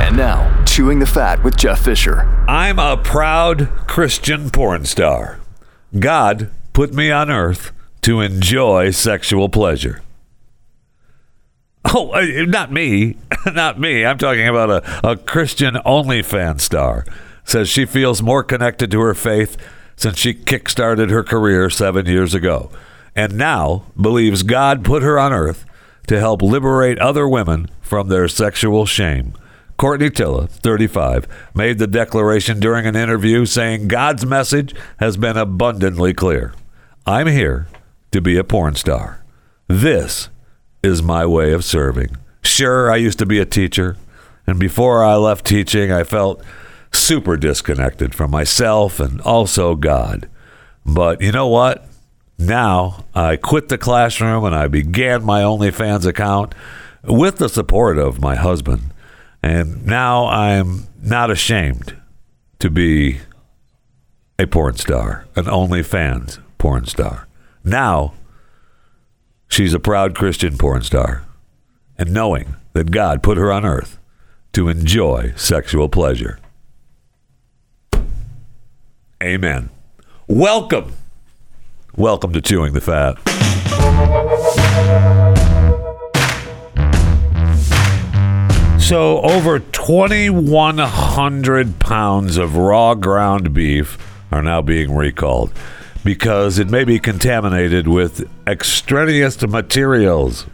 And now, Chewing the Fat with Jeff Fisher. I'm a proud Christian porn star. God put me on earth to enjoy sexual pleasure. Oh, uh, not me. not me. I'm talking about a, a Christian OnlyFans star. Says she feels more connected to her faith since she kickstarted her career seven years ago. And now believes God put her on earth to help liberate other women from their sexual shame. Courtney Tillia, 35, made the declaration during an interview saying God's message has been abundantly clear. I'm here to be a porn star. This is my way of serving. Sure, I used to be a teacher, and before I left teaching, I felt super disconnected from myself and also God. But you know what? Now I quit the classroom and I began my OnlyFans account with the support of my husband. And now I'm not ashamed to be a porn star, an OnlyFans porn star. Now she's a proud Christian porn star. And knowing that God put her on earth to enjoy sexual pleasure. Amen. Welcome. Welcome to Chewing the Fat. So, over 2,100 pounds of raw ground beef are now being recalled because it may be contaminated with extraneous materials,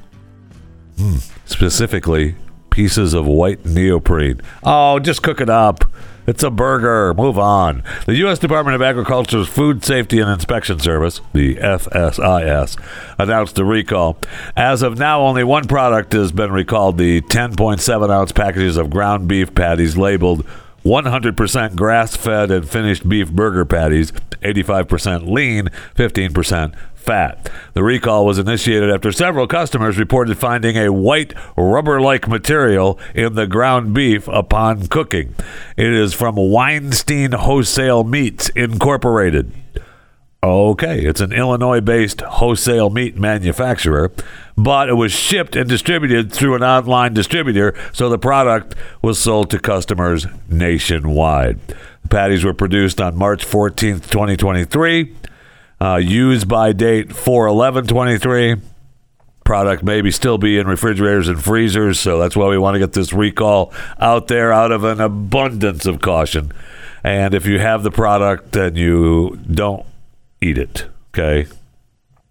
Hmm, specifically pieces of white neoprene. Oh, just cook it up. It's a burger. Move on. The U.S. Department of Agriculture's Food Safety and Inspection Service, the FSIS, announced a recall. As of now, only one product has been recalled the 10.7 ounce packages of ground beef patties labeled 100% grass fed and finished beef burger patties, 85% lean, 15% fat. The recall was initiated after several customers reported finding a white rubber like material in the ground beef upon cooking. It is from Weinstein Wholesale Meats Incorporated. Okay, it's an Illinois based wholesale meat manufacturer, but it was shipped and distributed through an online distributor, so the product was sold to customers nationwide. The patties were produced on March 14th, 2023. Uh, used by date 4 23 product maybe still be in refrigerators and freezers so that's why we want to get this recall out there out of an abundance of caution. And if you have the product and you don't eat it okay?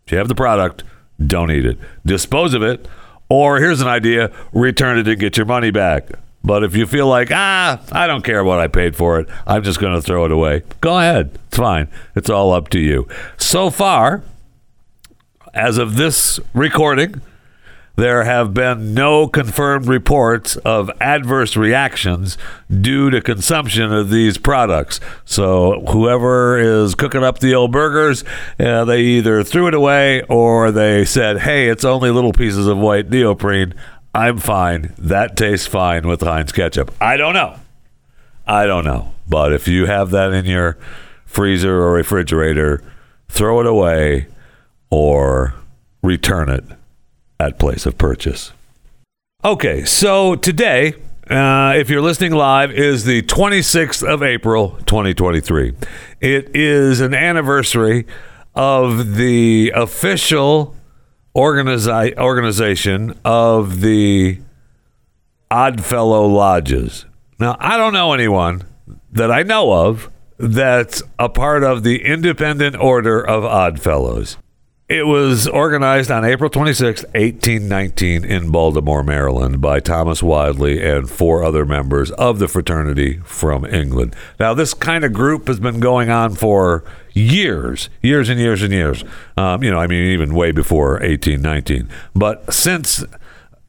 If you have the product don't eat it. Dispose of it or here's an idea return it and get your money back but if you feel like, ah, I don't care what I paid for it, I'm just going to throw it away, go ahead. It's fine. It's all up to you. So far, as of this recording, there have been no confirmed reports of adverse reactions due to consumption of these products. So, whoever is cooking up the old burgers, uh, they either threw it away or they said, hey, it's only little pieces of white neoprene. I'm fine. That tastes fine with Heinz ketchup. I don't know. I don't know. But if you have that in your freezer or refrigerator, throw it away or return it at place of purchase. Okay, so today, uh, if you're listening live, is the 26th of April, 2023. It is an anniversary of the official organizi- organization of the Oddfellow Lodges. Now, I don't know anyone that I know of that's a part of the Independent Order of Oddfellows. It was organized on April 26, 1819, in Baltimore, Maryland, by Thomas Wildey and four other members of the fraternity from England. Now, this kind of group has been going on for years, years and years and years. Um, you know, I mean, even way before 1819. But since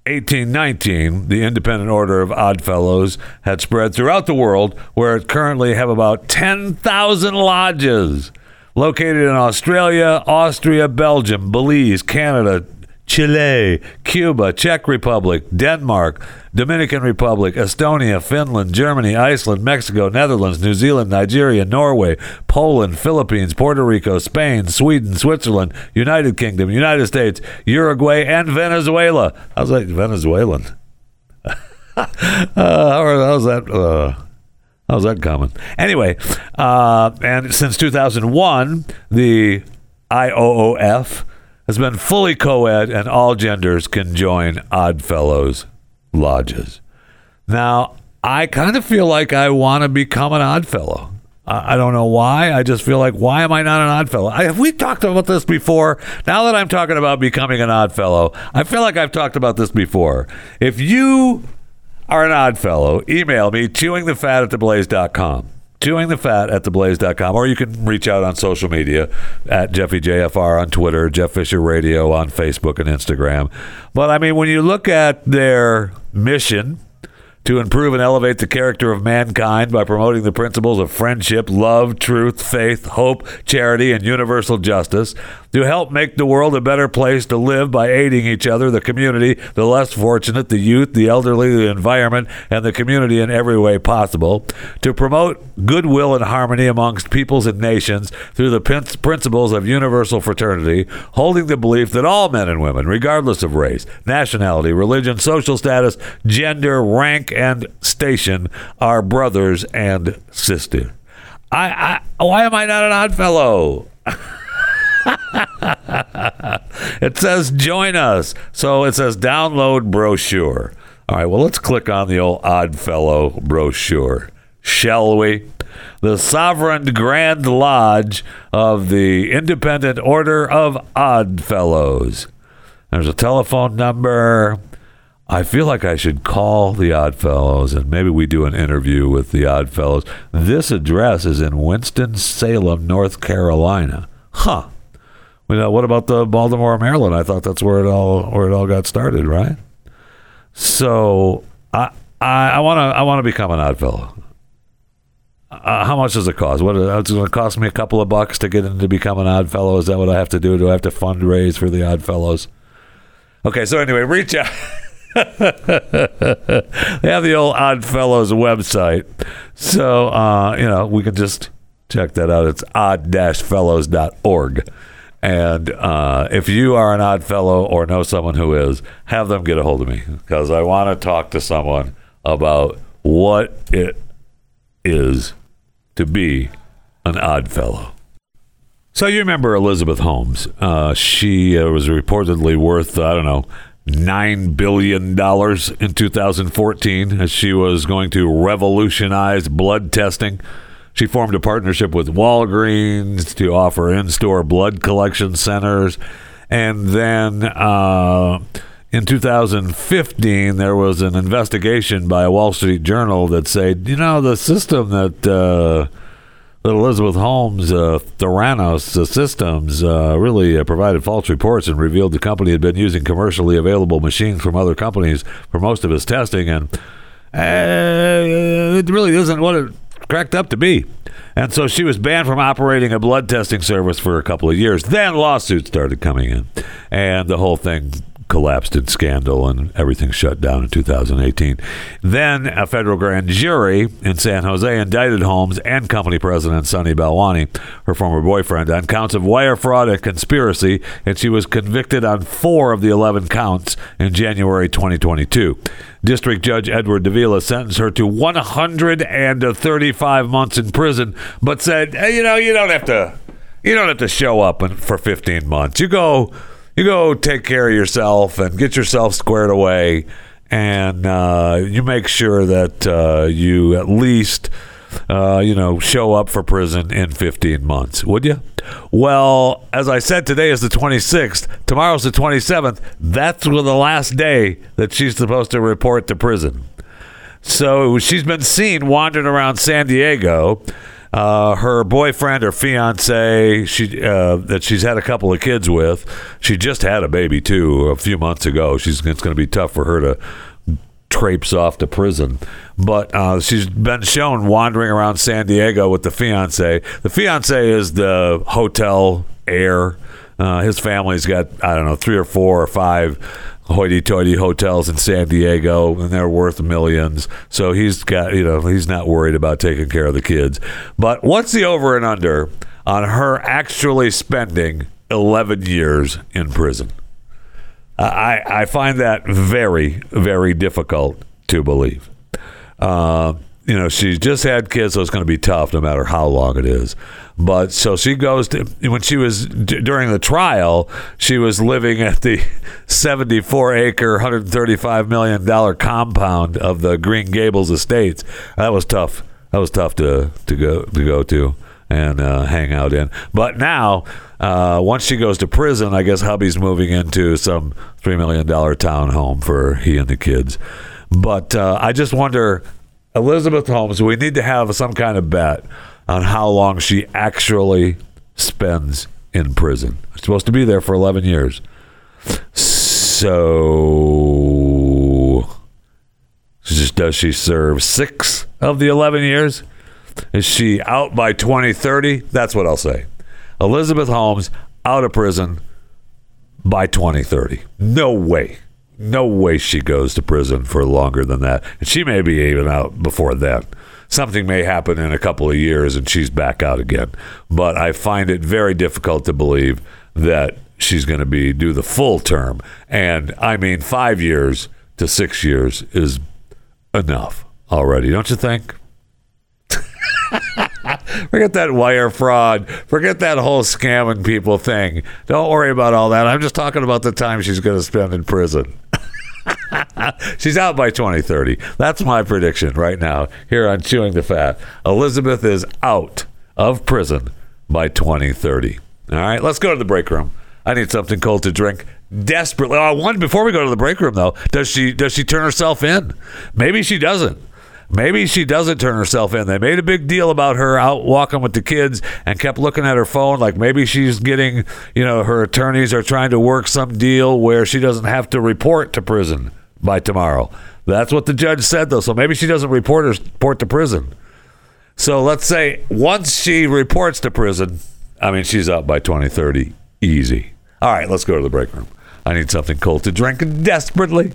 1819, the Independent Order of Odd Fellows had spread throughout the world, where it currently have about 10,000 lodges located in Australia, Austria, Belgium, Belize, Canada, Chile, Cuba, Czech Republic, Denmark, Dominican Republic, Estonia, Finland, Germany, Iceland, Mexico, Netherlands, New Zealand, Nigeria, Norway, Poland, Philippines, Puerto Rico, Spain, Sweden, Switzerland, United Kingdom, United States, Uruguay, and Venezuela. How's that Venezuelan? uh, how's that? Uh, how's that coming? Anyway, uh, and since 2001, the IOOF has been fully co ed, and all genders can join Oddfellows lodges. Now, I kind of feel like I want to become an Oddfellow. I don't know why. I just feel like, why am I not an Oddfellow? I, have we talked about this before? Now that I'm talking about becoming an Oddfellow, I feel like I've talked about this before. If you are an Oddfellow, email me, chewingthefat at theblaze.com chewingthefat at theblaze.com or you can reach out on social media at jeffyjfr on twitter jeff fisher radio on facebook and instagram. But i mean when you look at their mission to improve and elevate the character of mankind by promoting the principles of friendship, love, truth, faith, hope, charity, and universal justice, to help make the world a better place to live by aiding each other, the community, the less fortunate, the youth, the elderly, the environment, and the community in every way possible, to promote goodwill and harmony amongst peoples and nations through the prin- principles of universal fraternity, holding the belief that all men and women, regardless of race, nationality, religion, social status, gender, rank, and station, are brothers and sisters. I, I why am I not an odd fellow? it says join us. So it says download brochure. All right, well, let's click on the old Oddfellow brochure, shall we? The Sovereign Grand Lodge of the Independent Order of Oddfellows. There's a telephone number. I feel like I should call the Odd Fellows and maybe we do an interview with the Odd Fellows. This address is in Winston-Salem, North Carolina. Huh. You know, what about the Baltimore, Maryland? I thought that's where it all where it all got started, right? So I I want to I want to become an Oddfellow. Uh, how much does it cost? What it's going to cost me a couple of bucks to get into become an odd fellow? Is that what I have to do? Do I have to fundraise for the odd fellows? Okay, so anyway, reach out. they have the old Odd Fellows website, so uh, you know we can just check that out. It's odd-fellows.org. And uh, if you are an odd fellow or know someone who is, have them get a hold of me because I want to talk to someone about what it is to be an odd fellow. So you remember Elizabeth Holmes? Uh, she uh, was reportedly worth I don't know nine billion dollars in 2014 as she was going to revolutionize blood testing. She formed a partnership with Walgreens to offer in-store blood collection centers, and then. Uh, in 2015, there was an investigation by a Wall Street Journal that said, you know, the system that uh, that Elizabeth Holmes, uh, Theranos Systems, uh, really uh, provided false reports and revealed the company had been using commercially available machines from other companies for most of its testing, and uh, it really isn't what it cracked up to be. And so she was banned from operating a blood testing service for a couple of years. Then lawsuits started coming in, and the whole thing collapsed in scandal and everything shut down in 2018. Then a federal grand jury in San Jose indicted Holmes and company president Sunny Balwani, her former boyfriend, on counts of wire fraud and conspiracy, and she was convicted on four of the 11 counts in January 2022. District Judge Edward Davila sentenced her to 135 months in prison, but said, hey, you know, you don't have to, you don't have to show up for 15 months. You go you go take care of yourself and get yourself squared away, and uh, you make sure that uh, you at least. Uh, you know, show up for prison in 15 months, would you? Well, as I said, today is the 26th. Tomorrow's the 27th. That's the last day that she's supposed to report to prison. So she's been seen wandering around San Diego uh, her boyfriend or fiance, she uh, that she's had a couple of kids with. She just had a baby too a few months ago. She's it's going to be tough for her to traipse off to prison. But uh, she's been shown wandering around San Diego with the fiance. The fiance is the hotel heir. Uh, his family's got I don't know three or four or five hoity-toity hotels in San Diego, and they're worth millions. So he's got you know he's not worried about taking care of the kids. But what's the over and under on her actually spending 11 years in prison? I, I find that very, very difficult to believe. Uh, you know, she's just had kids, so it's going to be tough no matter how long it is. But so she goes to, when she was d- during the trial, she was living at the 74 acre, $135 million compound of the Green Gables Estates. That was tough. That was tough to, to go to go to and uh, hang out in. But now, uh, once she goes to prison, I guess hubby's moving into some $3 million townhome for he and the kids. But uh, I just wonder, Elizabeth Holmes, we need to have some kind of bet on how long she actually spends in prison. She's supposed to be there for 11 years. So, does she serve six of the 11 years? Is she out by 2030? That's what I'll say. Elizabeth Holmes out of prison by 2030. No way. No way she goes to prison for longer than that. And she may be even out before then. Something may happen in a couple of years and she's back out again. But I find it very difficult to believe that she's going to be do the full term. And I mean 5 years to 6 years is enough already, don't you think? Forget that wire fraud. Forget that whole scamming people thing. Don't worry about all that. I'm just talking about the time she's going to spend in prison. she's out by 2030. That's my prediction right now here on Chewing the Fat. Elizabeth is out of prison by 2030. All right, let's go to the break room. I need something cold to drink desperately. Oh, one before we go to the break room though, does she does she turn herself in? Maybe she doesn't. Maybe she doesn't turn herself in. They made a big deal about her out walking with the kids and kept looking at her phone like maybe she's getting, you know, her attorneys are trying to work some deal where she doesn't have to report to prison by tomorrow. That's what the judge said, though. So maybe she doesn't report her report to prison. So let's say once she reports to prison, I mean, she's out by 2030. Easy. All right, let's go to the break room. I need something cold to drink desperately.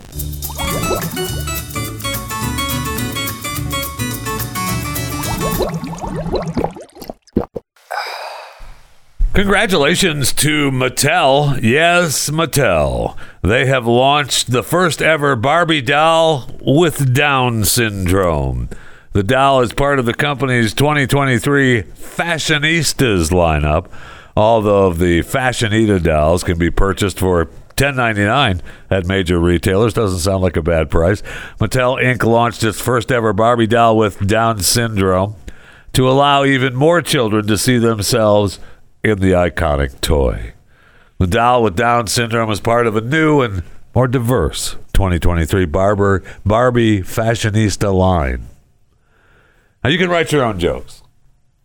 Congratulations to Mattel. Yes, Mattel. They have launched the first ever Barbie doll with Down syndrome. The doll is part of the company's 2023 Fashionistas lineup. Although the Fashionista dolls can be purchased for $10.99 at major retailers. Doesn't sound like a bad price. Mattel Inc. launched its first ever Barbie doll with Down syndrome to allow even more children to see themselves in the iconic toy. The doll with Down syndrome is part of a new and more diverse 2023 Barber, Barbie Fashionista line. Now, you can write your own jokes.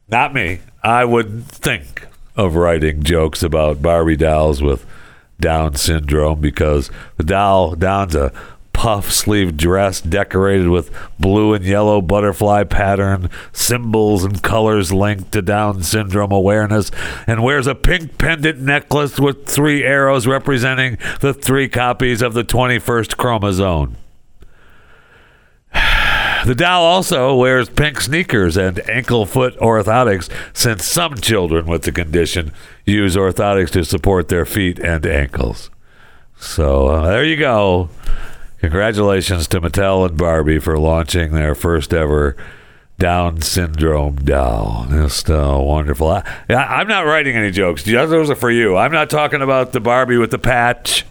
Not me. I would think of writing jokes about Barbie dolls with Down syndrome because the doll, Down's a puff sleeve dress decorated with blue and yellow butterfly pattern, symbols and colors linked to Down syndrome awareness, and wears a pink pendant necklace with three arrows representing the three copies of the 21st chromosome. The doll also wears pink sneakers and ankle foot orthotics, since some children with the condition use orthotics to support their feet and ankles. So uh, there you go. Congratulations to Mattel and Barbie for launching their first ever Down syndrome doll. Just uh, wonderful. I, I'm not writing any jokes. Those are for you. I'm not talking about the Barbie with the patch.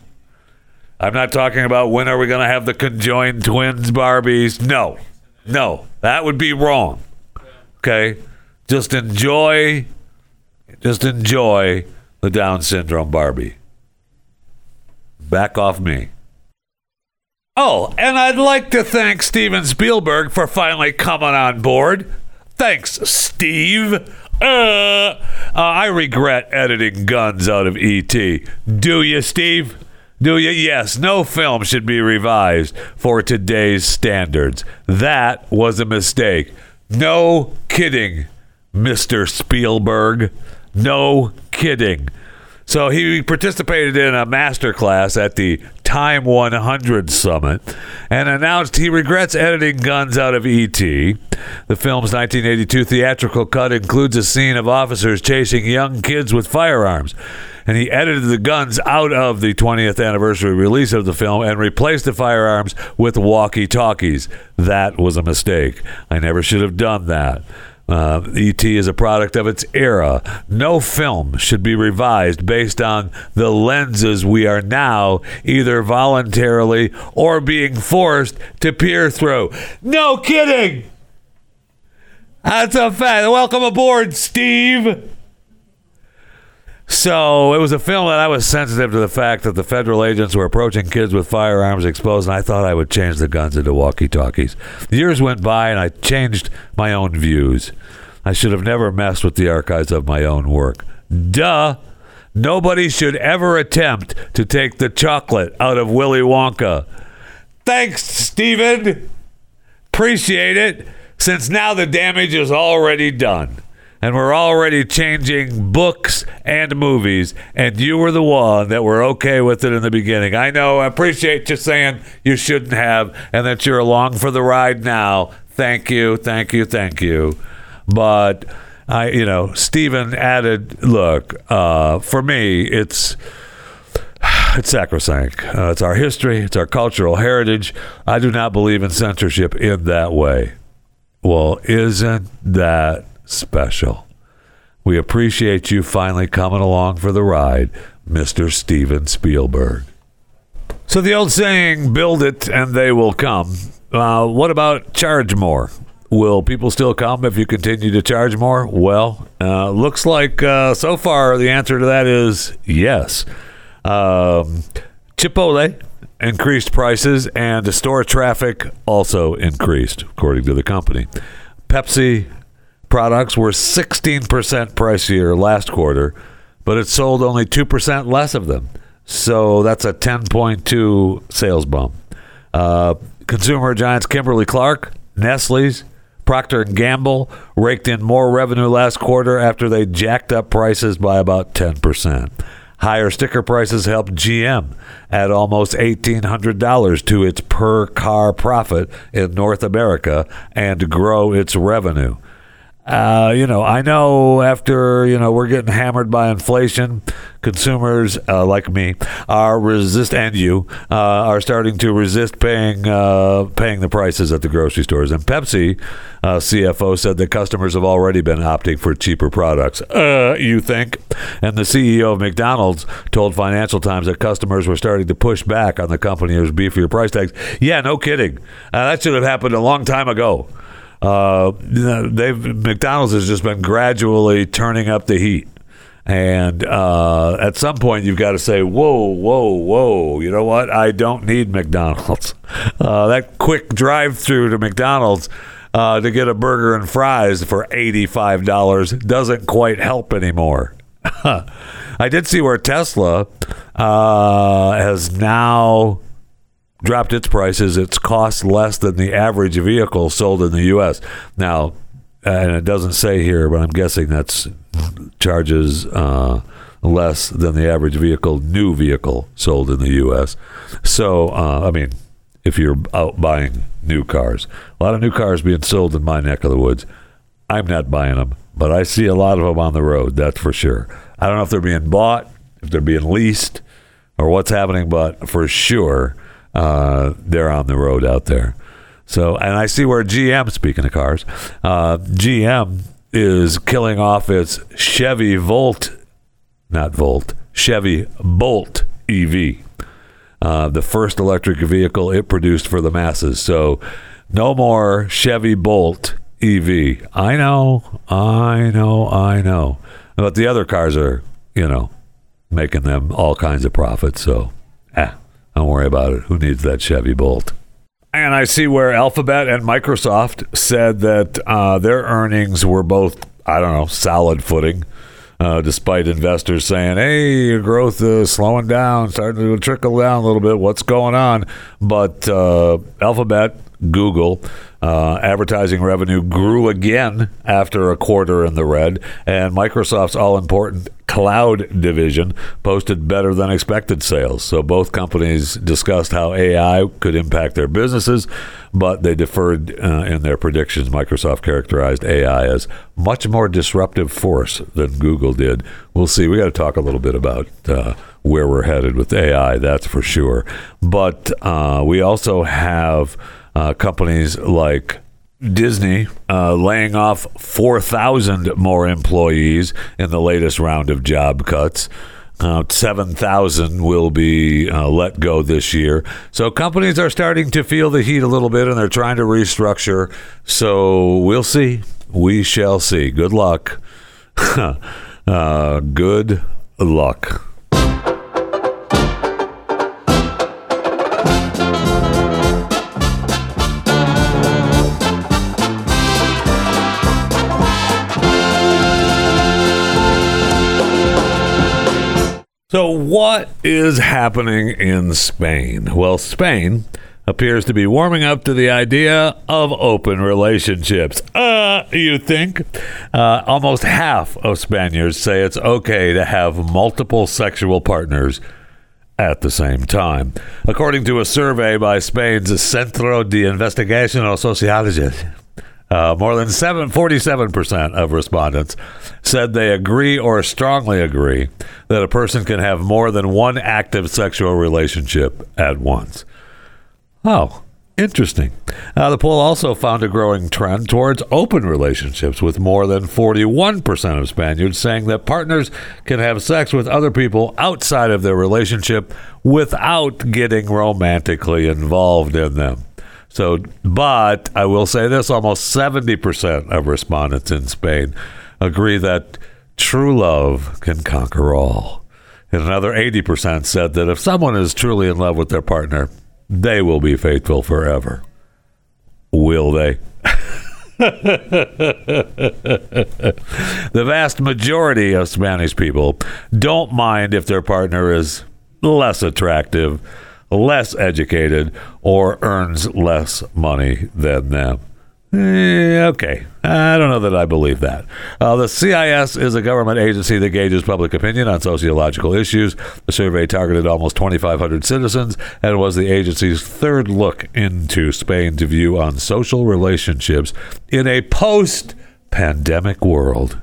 I'm not talking about when are we going to have the conjoined twins Barbies. No, no, that would be wrong. Okay, just enjoy, just enjoy the Down syndrome Barbie. Back off me. Oh, and I'd like to thank Steven Spielberg for finally coming on board. Thanks, Steve. Uh, uh, I regret editing guns out of E.T. Do you, Steve? Do you? Yes, no film should be revised for today's standards. That was a mistake. No kidding, Mr. Spielberg. No kidding. So he participated in a master class at the Time 100 Summit and announced he regrets editing guns out of E.T. The film's 1982 theatrical cut includes a scene of officers chasing young kids with firearms. And he edited the guns out of the 20th anniversary release of the film and replaced the firearms with walkie talkies. That was a mistake. I never should have done that. Uh, ET is a product of its era. No film should be revised based on the lenses we are now either voluntarily or being forced to peer through. No kidding! That's a fact. Welcome aboard, Steve. So it was a film that I was sensitive to the fact that the federal agents were approaching kids with firearms exposed, and I thought I would change the guns into walkie talkies. Years went by, and I changed my own views. I should have never messed with the archives of my own work. Duh! Nobody should ever attempt to take the chocolate out of Willy Wonka. Thanks, Steven! Appreciate it, since now the damage is already done and we're already changing books and movies, and you were the one that were okay with it in the beginning. I know, I appreciate you saying you shouldn't have, and that you're along for the ride now. Thank you, thank you, thank you. But I, you know, Stephen added, look, uh, for me, it's it's sacrosanct. Uh, it's our history. It's our cultural heritage. I do not believe in censorship in that way. Well, isn't that special. We appreciate you finally coming along for the ride, Mr. Steven Spielberg. So, the old saying, build it and they will come. Uh, what about charge more? Will people still come if you continue to charge more? Well, uh, looks like uh, so far the answer to that is yes. Um, Chipotle increased prices and the store traffic also increased, according to the company. Pepsi products were 16% pricier last quarter, but it sold only 2% less of them. So that's a 10.2 sales bump. Uh, consumer giants Kimberly Clark, Nestle's, Procter & Gamble raked in more revenue last quarter after they jacked up prices by about 10%. Higher sticker prices helped GM add almost $1,800 to its per car profit in North America and grow its revenue. Uh, you know, I know after you know we're getting hammered by inflation, consumers uh, like me are resist, and you uh, are starting to resist paying uh, paying the prices at the grocery stores. And Pepsi uh, CFO said that customers have already been opting for cheaper products. Uh, you think? And the CEO of McDonald's told Financial Times that customers were starting to push back on the company's beefier price tags. Yeah, no kidding. that should have happened a long time ago uh, they've McDonald's has just been gradually turning up the heat. And uh, at some point, you've got to say, "Whoa, whoa, whoa!" You know what? I don't need McDonald's. Uh, that quick drive-through to McDonald's uh, to get a burger and fries for eighty-five dollars doesn't quite help anymore. I did see where Tesla uh, has now dropped its prices. It's cost less than the average vehicle sold in the U.S. Now, and it doesn't say here, but I'm guessing that's charges uh, less than the average vehicle, new vehicle sold in the U.S. So, uh, I mean, if you're out buying new cars, a lot of new cars being sold in my neck of the woods. I'm not buying them, but I see a lot of them on the road. That's for sure. I don't know if they're being bought, if they're being leased, or what's happening, but for sure uh, they're on the road out there. So, and I see where GM, speaking of cars, uh, GM is killing off its Chevy Volt, not Volt, Chevy Bolt EV, uh, the first electric vehicle it produced for the masses. So, no more Chevy Bolt EV. I know, I know, I know. But the other cars are, you know, making them all kinds of profits. So, ah. Don't worry about it. Who needs that Chevy Bolt? And I see where Alphabet and Microsoft said that uh, their earnings were both, I don't know, solid footing, uh, despite investors saying, hey, your growth is slowing down, starting to trickle down a little bit. What's going on? But uh, Alphabet, Google, uh, advertising revenue grew again after a quarter in the red, and Microsoft's all important cloud division posted better than expected sales. So both companies discussed how AI could impact their businesses, but they deferred uh, in their predictions. Microsoft characterized AI as much more disruptive force than Google did. We'll see. We got to talk a little bit about. Uh, where we're headed with AI, that's for sure. But uh, we also have uh, companies like Disney uh, laying off 4,000 more employees in the latest round of job cuts. Uh, 7,000 will be uh, let go this year. So companies are starting to feel the heat a little bit and they're trying to restructure. So we'll see. We shall see. Good luck. uh, good luck. So, what is happening in Spain? Well, Spain appears to be warming up to the idea of open relationships. Uh, you think? Uh, almost half of Spaniards say it's okay to have multiple sexual partners at the same time. According to a survey by Spain's Centro de Investigación Sociológica, uh, more than 7, 47% of respondents said they agree or strongly agree that a person can have more than one active sexual relationship at once. Oh, interesting. Uh, the poll also found a growing trend towards open relationships, with more than 41% of Spaniards saying that partners can have sex with other people outside of their relationship without getting romantically involved in them. So, but I will say this almost 70% of respondents in Spain agree that true love can conquer all. And another 80% said that if someone is truly in love with their partner, they will be faithful forever. Will they? the vast majority of Spanish people don't mind if their partner is less attractive less educated or earns less money than them. Eh, okay, I don't know that I believe that. Uh, the CIS is a government agency that gauges public opinion on sociological issues. The survey targeted almost 2,500 citizens and was the agency's third look into Spain's view on social relationships in a post pandemic world.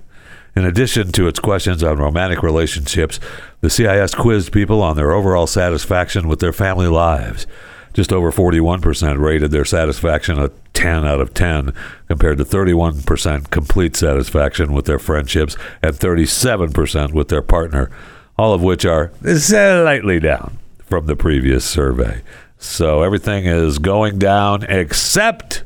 In addition to its questions on romantic relationships, the CIS quizzed people on their overall satisfaction with their family lives. Just over 41% rated their satisfaction a 10 out of 10, compared to 31% complete satisfaction with their friendships and 37% with their partner, all of which are slightly down from the previous survey. So everything is going down except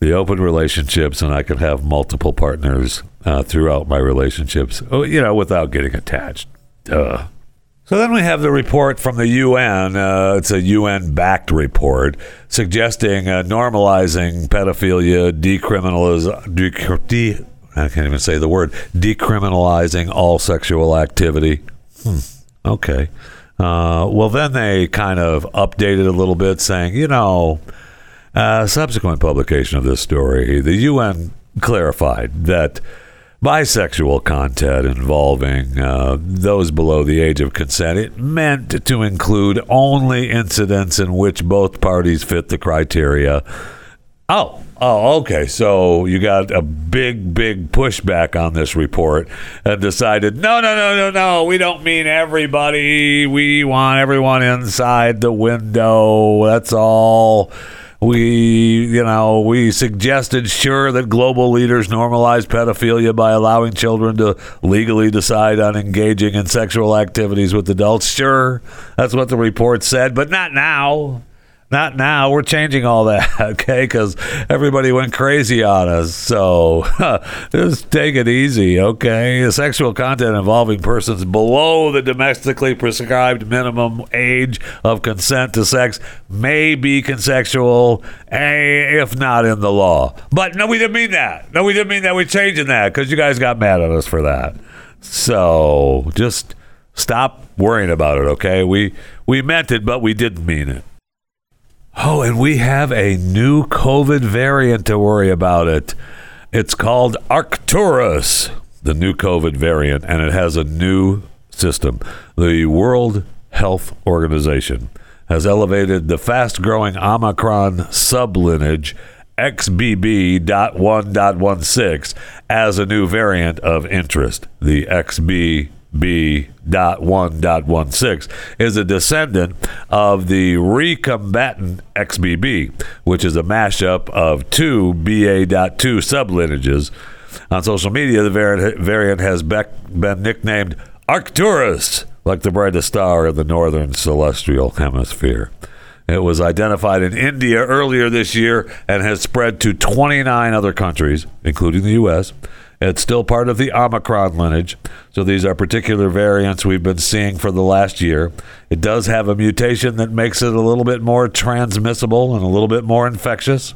the open relationships, and I can have multiple partners uh, throughout my relationships, oh, you know, without getting attached. Duh. So then we have the report from the UN. Uh, it's a UN backed report suggesting uh, normalizing pedophilia, decriminaliz- de- I can't even say the word, decriminalizing all sexual activity. Hmm. Okay. Uh, well, then they kind of updated a little bit, saying, you know, uh, subsequent publication of this story, the UN clarified that bisexual content involving uh, those below the age of consent, it meant to include only incidents in which both parties fit the criteria. Oh, oh, okay. So you got a big, big pushback on this report and decided, no, no, no, no, no. We don't mean everybody. We want everyone inside the window. That's all we, you know, we suggested sure that global leaders normalize pedophilia by allowing children to legally decide on engaging in sexual activities with adults. Sure, that's what the report said, but not now. Not now. We're changing all that, okay? Because everybody went crazy on us. So just take it easy, okay? Sexual content involving persons below the domestically prescribed minimum age of consent to sex may be consensual, eh, if not in the law. But no, we didn't mean that. No, we didn't mean that. We're changing that because you guys got mad at us for that. So just stop worrying about it, okay? We we meant it, but we didn't mean it. Oh, and we have a new COVID variant to worry about it. It's called Arcturus, the new COVID variant, and it has a new system. The World Health Organization has elevated the fast growing Omicron sublineage XBB.1.16 as a new variant of interest. The XBB B.1.16 is a descendant of the recombinant XBB, which is a mashup of two BA.2 sublineages. On social media, the variant has been nicknamed Arcturus, like the brightest star of the northern celestial hemisphere. It was identified in India earlier this year and has spread to 29 other countries, including the U.S. It's still part of the Omicron lineage. So these are particular variants we've been seeing for the last year. It does have a mutation that makes it a little bit more transmissible and a little bit more infectious.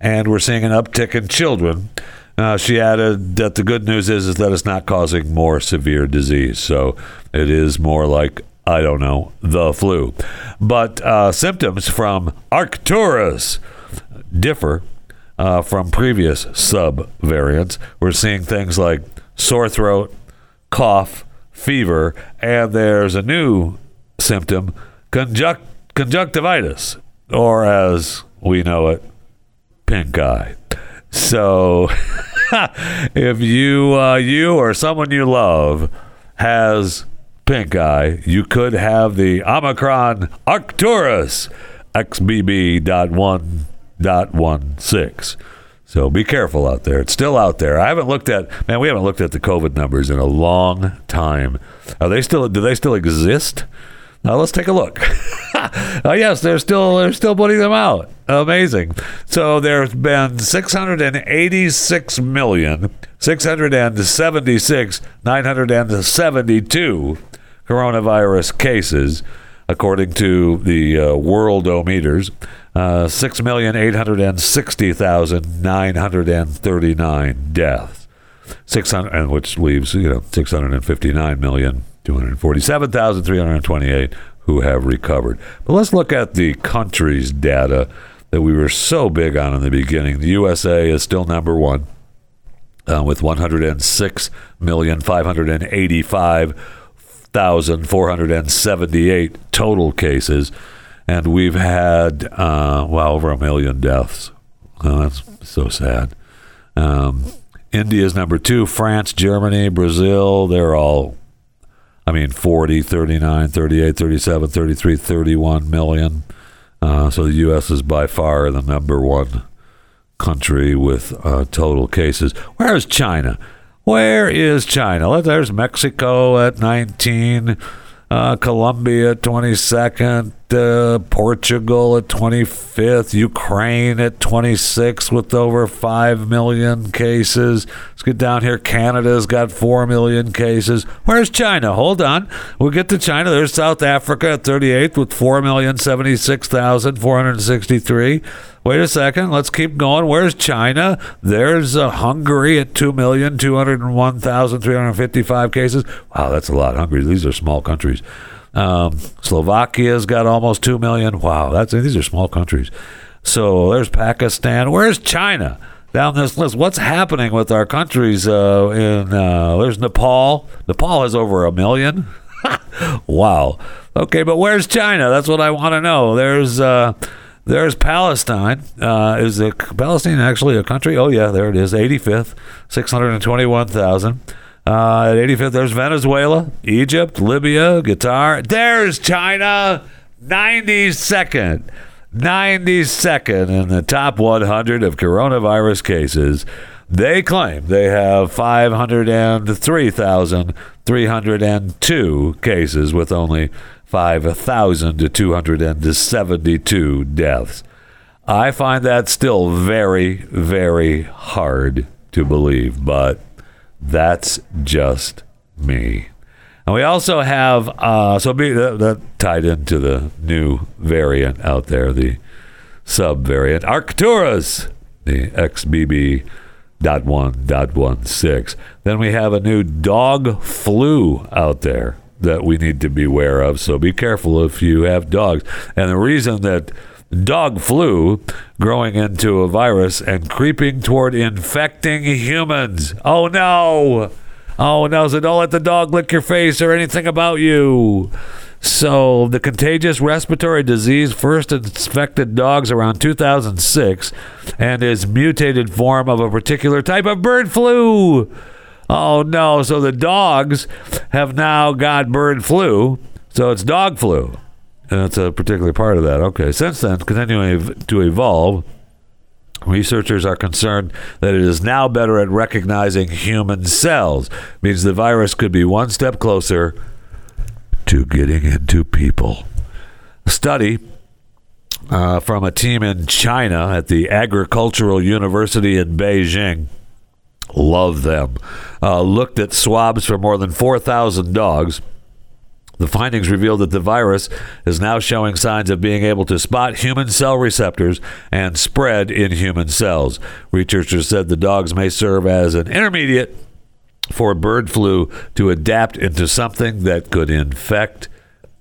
And we're seeing an uptick in children. Uh, she added that the good news is, is that it's not causing more severe disease. So it is more like, I don't know, the flu. But uh, symptoms from Arcturus differ uh, from previous sub variants. We're seeing things like sore throat, cough, fever, and there's a new symptom, conjuct- conjunctivitis, or as we know it, pink eye. So, if you uh, you or someone you love has pink eye, you could have the Omicron Arcturus XBB.1 0.16. So be careful out there. It's still out there. I haven't looked at man. We haven't looked at the COVID numbers in a long time. Are they still? Do they still exist? Now let's take a look. oh yes, they're still they're still putting them out. Amazing. So there's been 686 million 676 972 coronavirus cases, according to the uh, Worldometers uh, 6,860,939 deaths. 600, and which leaves, you know, 659,247,328 who have recovered. But let's look at the country's data that we were so big on in the beginning. The USA is still number one uh, with 106,585,478 total cases and we've had uh, well over a million deaths. Oh, that's so sad. Um, India is number two. France, Germany, Brazil, they're all, I mean, 40, 39, 38, 37, 33, 31 million. Uh, so the U.S. is by far the number one country with uh, total cases. Where is China? Where is China? There's Mexico at 19 uh, Colombia 22nd, uh, Portugal at 25th, Ukraine at 26th with over 5 million cases. Let's get down here. Canada's got 4 million cases. Where's China? Hold on. We'll get to China. There's South Africa at 38th with 4,076,463. Wait a second. Let's keep going. Where's China? There's uh, Hungary at 2,201,355 cases. Wow, that's a lot. Hungary. These are small countries. Um, Slovakia's got almost 2 million. Wow, that's these are small countries. So there's Pakistan. Where's China? Down this list, what's happening with our countries? Uh, in uh, there's Nepal. Nepal has over a million. wow. Okay, but where's China? That's what I want to know. There's uh, there's Palestine. Uh, is it Palestine actually a country? Oh yeah, there it is. 85th, 621,000. Uh, at 85th, there's Venezuela, Egypt, Libya, Qatar. There's China, 92nd. 92nd in the top 100 of coronavirus cases. They claim they have 503,302 cases with only 5,000 to 272 deaths. I find that still very, very hard to believe, but that's just me. And we also have, uh, so be, that, that tied into the new variant out there, the sub variant, Arcturus, the XBB.1.16. Then we have a new dog flu out there that we need to be aware of. So be careful if you have dogs. And the reason that dog flu growing into a virus and creeping toward infecting humans. Oh no! Oh no, so don't let the dog lick your face or anything about you. So, the contagious respiratory disease first infected dogs around 2006 and is mutated form of a particular type of bird flu. Oh no, so the dogs have now got bird flu, so it's dog flu. And that's a particular part of that. Okay. Since then, continuing to evolve, researchers are concerned that it is now better at recognizing human cells. Means the virus could be one step closer to getting into people. A study uh, from a team in China at the Agricultural University in Beijing. Love them. Uh, looked at swabs for more than 4,000 dogs the findings revealed that the virus is now showing signs of being able to spot human cell receptors and spread in human cells. Researchers said the dogs may serve as an intermediate for bird flu to adapt into something that could infect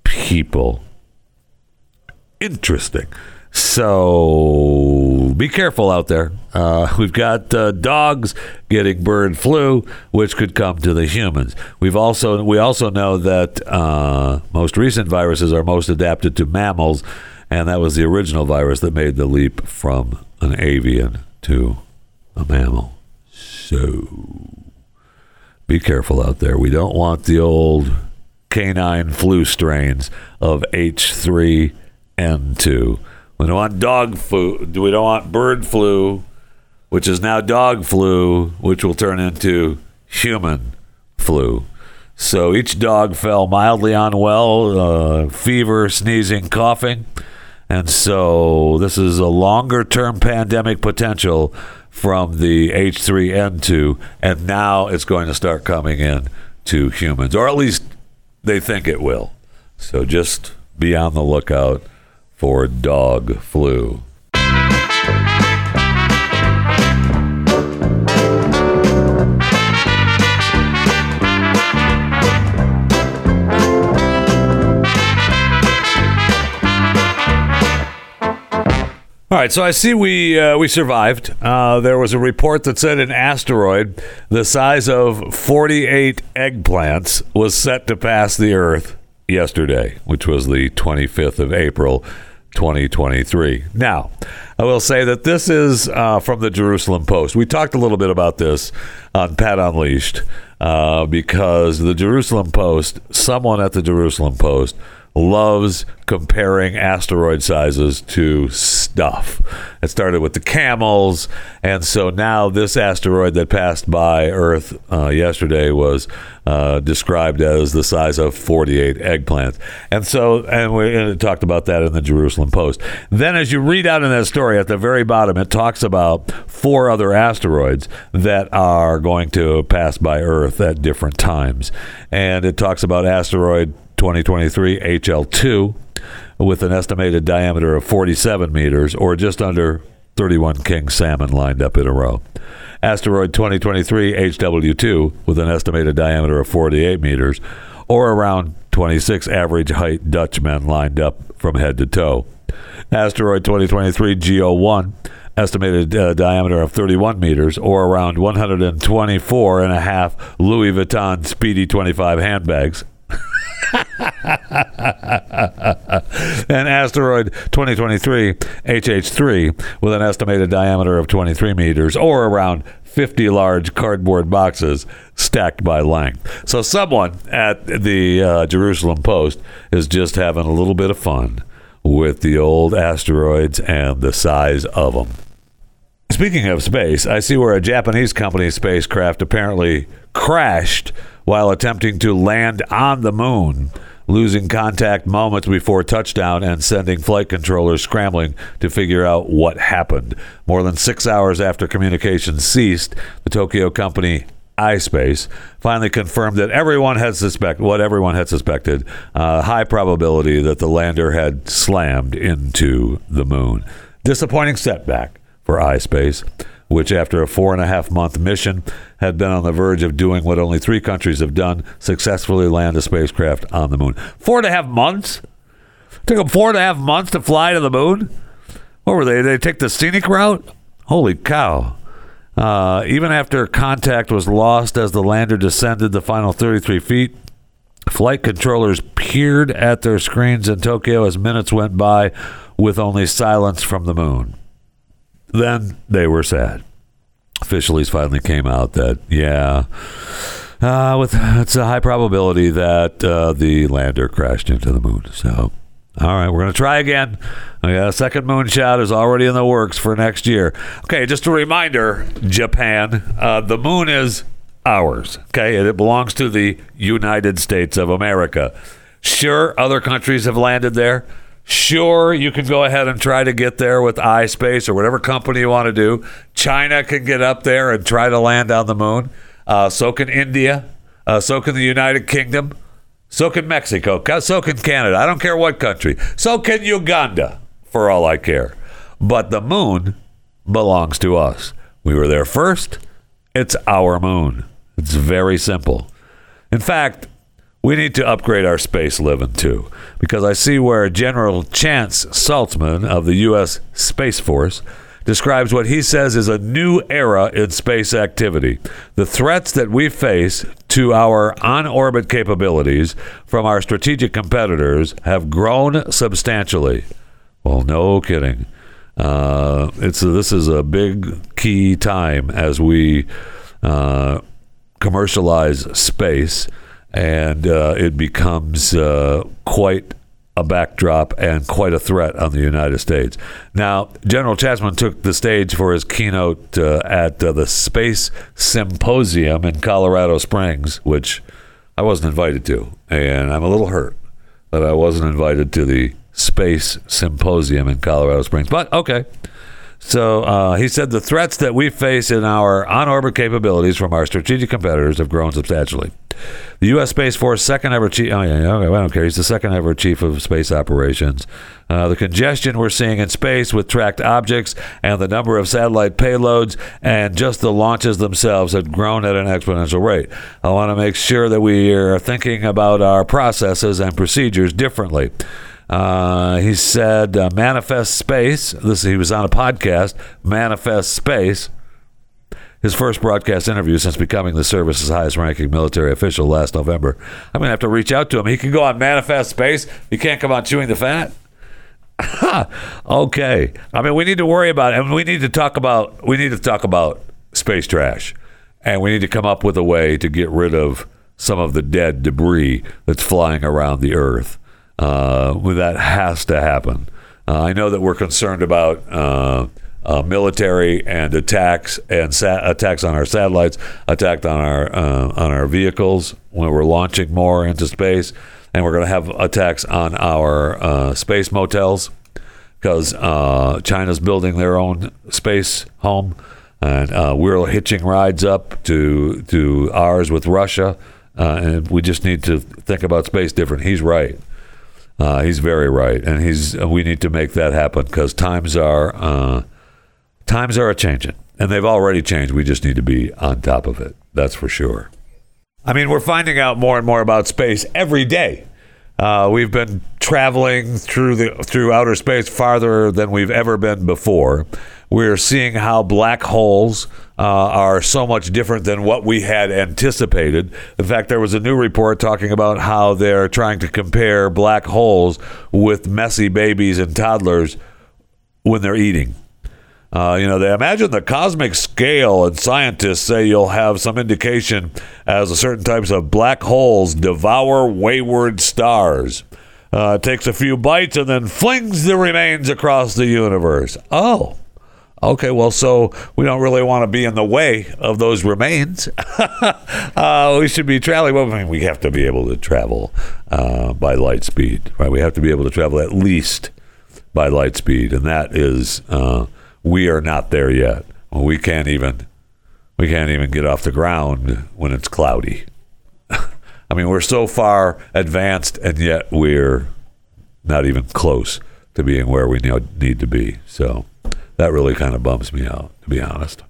people. Interesting. So be careful out there. Uh, we've got uh, dogs getting bird flu, which could come to the humans. We've also we also know that uh, most recent viruses are most adapted to mammals, and that was the original virus that made the leap from an avian to a mammal. So be careful out there. We don't want the old canine flu strains of H3N2 we don't want dog. Do we don't want bird flu, which is now dog flu, which will turn into human flu. So each dog fell mildly unwell, uh, fever, sneezing, coughing. And so this is a longer term pandemic potential from the H3N2. And now it's going to start coming in to humans, or at least they think it will. So just be on the lookout for dog flu. All right, so I see we uh, we survived. Uh, there was a report that said an asteroid the size of 48 eggplants was set to pass the Earth yesterday, which was the 25th of April, 2023. Now, I will say that this is uh, from the Jerusalem Post. We talked a little bit about this on Pat Unleashed uh, because the Jerusalem Post, someone at the Jerusalem Post, loves comparing asteroid sizes to stuff. It started with the camels, and so now this asteroid that passed by Earth uh, yesterday was uh, described as the size of 48 eggplants. And so, and we and talked about that in the Jerusalem Post. Then, as you read out in that story at the very bottom, it talks about four other asteroids that are going to pass by Earth at different times. And it talks about asteroid 2023 HL2 with an estimated diameter of 47 meters or just under 31 king salmon lined up in a row. Asteroid 2023 HW2 with an estimated diameter of 48 meters or around 26 average height Dutchmen lined up from head to toe. Asteroid 2023 GO1 estimated uh, diameter of 31 meters or around 124 and a half Louis Vuitton Speedy 25 handbags an asteroid 2023 HH3 with an estimated diameter of 23 meters or around 50 large cardboard boxes stacked by length. So, someone at the uh, Jerusalem Post is just having a little bit of fun with the old asteroids and the size of them. Speaking of space, I see where a Japanese company spacecraft apparently crashed while attempting to land on the moon, losing contact moments before touchdown and sending flight controllers scrambling to figure out what happened. More than six hours after communication ceased, the Tokyo company iSpace finally confirmed that everyone had suspect what everyone had suspected: uh, high probability that the lander had slammed into the moon. Disappointing setback for iSpace, which, after a four and a half month mission, had been on the verge of doing what only three countries have done successfully land a spacecraft on the moon. Four and a half months? took them four and a half months to fly to the moon? What were they? They take the scenic route? Holy cow. Uh, even after contact was lost as the lander descended the final 33 feet, flight controllers peered at their screens in Tokyo as minutes went by with only silence from the moon. Then they were sad. Officials finally came out that, yeah, uh, with it's a high probability that uh, the lander crashed into the moon. So, all right, we're going to try again. A second moonshot is already in the works for next year. Okay, just a reminder, Japan, uh, the moon is ours. Okay, and it belongs to the United States of America. Sure, other countries have landed there. Sure, you can go ahead and try to get there with iSpace or whatever company you want to do. China can get up there and try to land on the moon. Uh, so can India. Uh, so can the United Kingdom. So can Mexico. So can Canada. I don't care what country. So can Uganda, for all I care. But the moon belongs to us. We were there first. It's our moon. It's very simple. In fact, we need to upgrade our space living too, because I see where General Chance Saltzman of the U.S. Space Force describes what he says is a new era in space activity. The threats that we face to our on orbit capabilities from our strategic competitors have grown substantially. Well, no kidding. Uh, it's this is a big key time as we uh, commercialize space and uh, it becomes uh, quite a backdrop and quite a threat on the United States. Now, General Chasman took the stage for his keynote uh, at uh, the Space Symposium in Colorado Springs, which I wasn't invited to, and I'm a little hurt that I wasn't invited to the Space Symposium in Colorado Springs. But okay. So uh, he said the threats that we face in our on orbit capabilities from our strategic competitors have grown substantially. The U.S. Space Force second ever chief. Oh yeah, okay, I don't care. He's the second ever chief of space operations. Uh, the congestion we're seeing in space with tracked objects and the number of satellite payloads and just the launches themselves have grown at an exponential rate. I want to make sure that we are thinking about our processes and procedures differently. Uh, he said, uh, "Manifest Space." This he was on a podcast, "Manifest Space." His first broadcast interview since becoming the service's highest-ranking military official last November. I'm gonna have to reach out to him. He can go on Manifest Space. He can't come on Chewing the Fat. okay. I mean, we need to worry about it, and we need to talk about we need to talk about space trash, and we need to come up with a way to get rid of some of the dead debris that's flying around the Earth. Uh, that has to happen. Uh, I know that we're concerned about uh, uh military and attacks and sa- attacks on our satellites, attacked on our uh, on our vehicles when we're launching more into space, and we're going to have attacks on our uh, space motels because China's building their own space home, and we're hitching rides up to to ours with Russia, and we just need to think about space different. He's right. Uh, he's very right, and he's. We need to make that happen because times are uh, times are a changing, and they've already changed. We just need to be on top of it. That's for sure. I mean, we're finding out more and more about space every day. Uh, we've been traveling through the through outer space farther than we've ever been before. We're seeing how black holes uh, are so much different than what we had anticipated. In fact, there was a new report talking about how they're trying to compare black holes with messy babies and toddlers when they're eating. Uh, you know, they imagine the cosmic scale, and scientists say you'll have some indication as certain types of black holes devour wayward stars. Uh, takes a few bites and then flings the remains across the universe. Oh, Okay, well, so we don't really want to be in the way of those remains. uh, we should be traveling. Well, I mean, we have to be able to travel uh, by light speed, right? We have to be able to travel at least by light speed, and that is uh, we are not there yet. We can't even we can't even get off the ground when it's cloudy. I mean, we're so far advanced, and yet we're not even close to being where we need to be. So that really kind of bums me out, to be honest.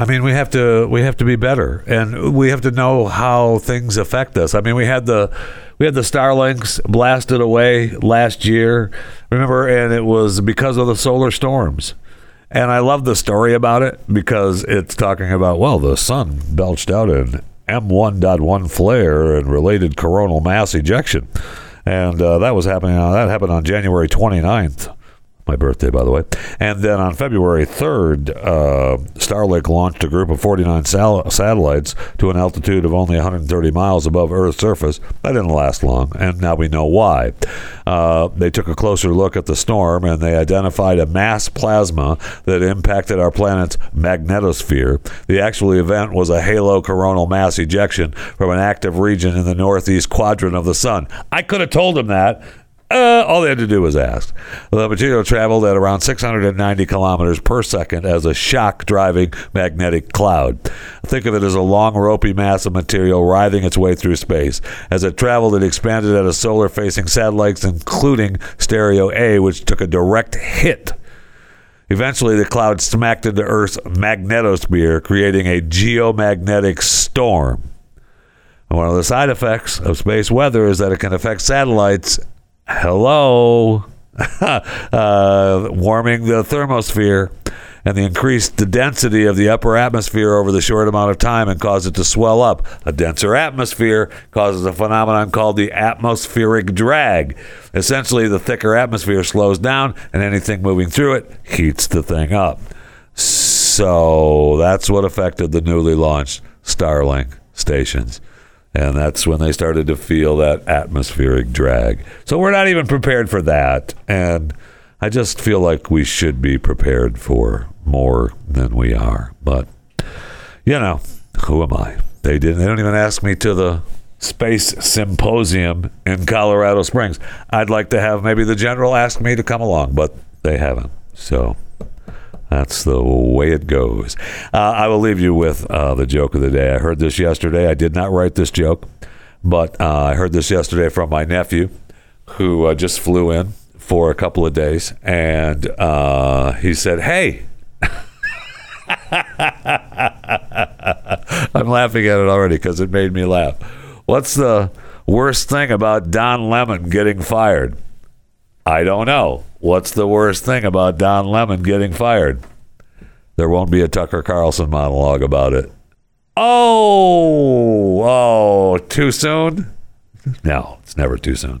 I mean, we have to we have to be better, and we have to know how things affect us. I mean, we had the we had the Starlinks blasted away last year, remember, and it was because of the solar storms. And I love the story about it because it's talking about well, the sun belched out an M1.1 flare and related coronal mass ejection, and uh, that was happening. That happened on January 29th my birthday, by the way. And then on February 3rd, uh, Starlink launched a group of 49 sal- satellites to an altitude of only 130 miles above Earth's surface. That didn't last long, and now we know why. Uh, they took a closer look at the storm and they identified a mass plasma that impacted our planet's magnetosphere. The actual event was a halo coronal mass ejection from an active region in the northeast quadrant of the sun. I could have told him that uh, all they had to do was ask. The material traveled at around 690 kilometers per second as a shock driving magnetic cloud. Think of it as a long, ropey mass of material writhing its way through space. As it traveled, it expanded at a solar facing satellites, including Stereo A, which took a direct hit. Eventually, the cloud smacked into Earth's magnetosphere, creating a geomagnetic storm. one of the side effects of space weather is that it can affect satellites hello, uh, warming the thermosphere and the increased the density of the upper atmosphere over the short amount of time and cause it to swell up. A denser atmosphere causes a phenomenon called the atmospheric drag. Essentially, the thicker atmosphere slows down, and anything moving through it heats the thing up. So that's what affected the newly launched Starlink stations. And that's when they started to feel that atmospheric drag. So we're not even prepared for that. And I just feel like we should be prepared for more than we are. But, you know, who am I? They didn't, they don't even ask me to the space symposium in Colorado Springs. I'd like to have maybe the general ask me to come along, but they haven't. So that's the way it goes. Uh, I will leave you with uh, the joke of the day. I heard this yesterday. I did not write this joke, but uh, I heard this yesterday from my nephew, who uh, just flew in for a couple of days, and uh, he said, "Hey." I'm laughing at it already because it made me laugh. What's the worst thing about Don Lemon getting fired? I don't know. What's the worst thing about Don Lemon getting fired? There won't be a Tucker Carlson monologue about it. Oh, oh, too soon? No, it's never too soon.